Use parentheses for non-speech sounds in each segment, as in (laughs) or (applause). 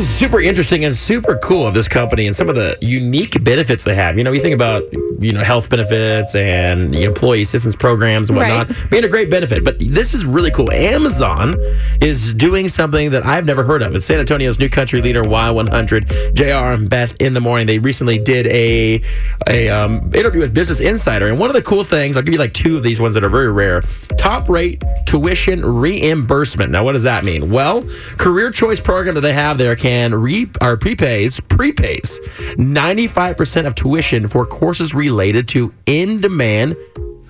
is super interesting and super cool of this company and some of the unique benefits they have. You know, you think about you know health benefits and the employee assistance programs and whatnot Right. being a great benefit, but this is really cool. Amazon is doing something that I've never heard of. It's San Antonio's new country leader Y100, JR and Beth in the morning. They recently did a a um, interview with Business Insider, and one of the cool things I'll give you like two of these ones that are very rare. Top rate tuition reimbursement. Now, what does that mean? Well, career choice program that they have there can re or prepays prepays ninety five percent of tuition for courses related to in demand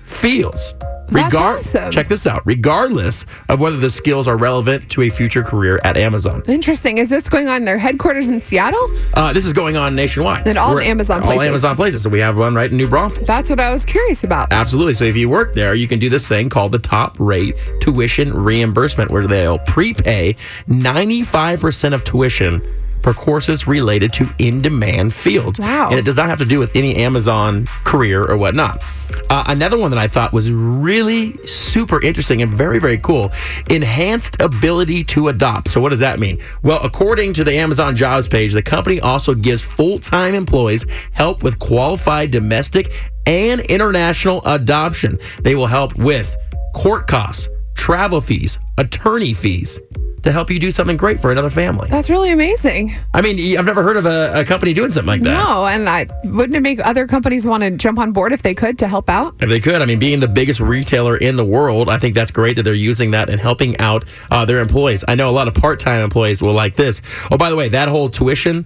fields. That's awesome. Check this out. Regardless of whether the skills are relevant to a future career at Amazon. Interesting. Is this going on in their headquarters in Seattle? Uh, this is going on nationwide. And all Amazon All places. Amazon places. So we have one right in New Braunfels. That's what I was curious about. Absolutely. So if you work there, you can do this thing called the top rate tuition reimbursement, where they'll prepay 95% of tuition for courses related to in demand fields. Wow. And it does not have to do with any Amazon career or whatnot. Uh, another one that I thought was really super interesting and very, very cool enhanced ability to adopt. So, what does that mean? Well, according to the Amazon jobs page, the company also gives full time employees help with qualified domestic and international adoption. They will help with court costs, travel fees, attorney fees to help you do something great for another family. That's really amazing. I mean, I've never heard of a, a company doing something like that. No, and I wouldn't it make other companies want to jump on board if they could to help out? If they could, I mean, being the biggest retailer in the world, I think that's great that they're using that and helping out uh, their employees. I know a lot of part time employees will like this. Oh, by the way, that whole tuition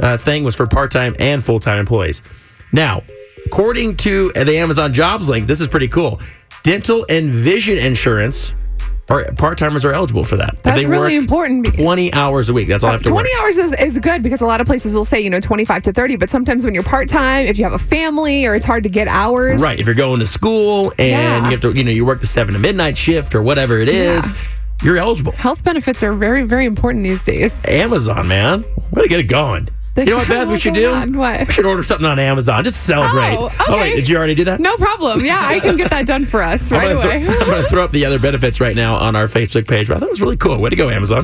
uh, thing was for part time and full time employees. Now, according to the Amazon jobs link, this is pretty cool. Dental and vision insurance. Part timers are eligible for that. That's really important 20 hours a week. That's all I have to 20 work. hours is, is good because a lot of places will say, you know, 25 to 30, but sometimes when you're part time, if you have a family or it's hard to get hours. Right. If you're going to school and Yeah. you have to, you know, you work the seven to midnight shift or whatever it is, Yeah. you're eligible. Health benefits are very, very important these days. Amazon, man. Way to get it going. You know what, Beth, we should do? on. What? We should order something on Amazon. Just celebrate. Oh, oh wait, did you already do that? No problem. Yeah, I can get that done for us (laughs) I'm right (laughs) gonna away. I'm going to throw up the other benefits right now on our Facebook page. But I thought it was really cool. Way to go, Amazon.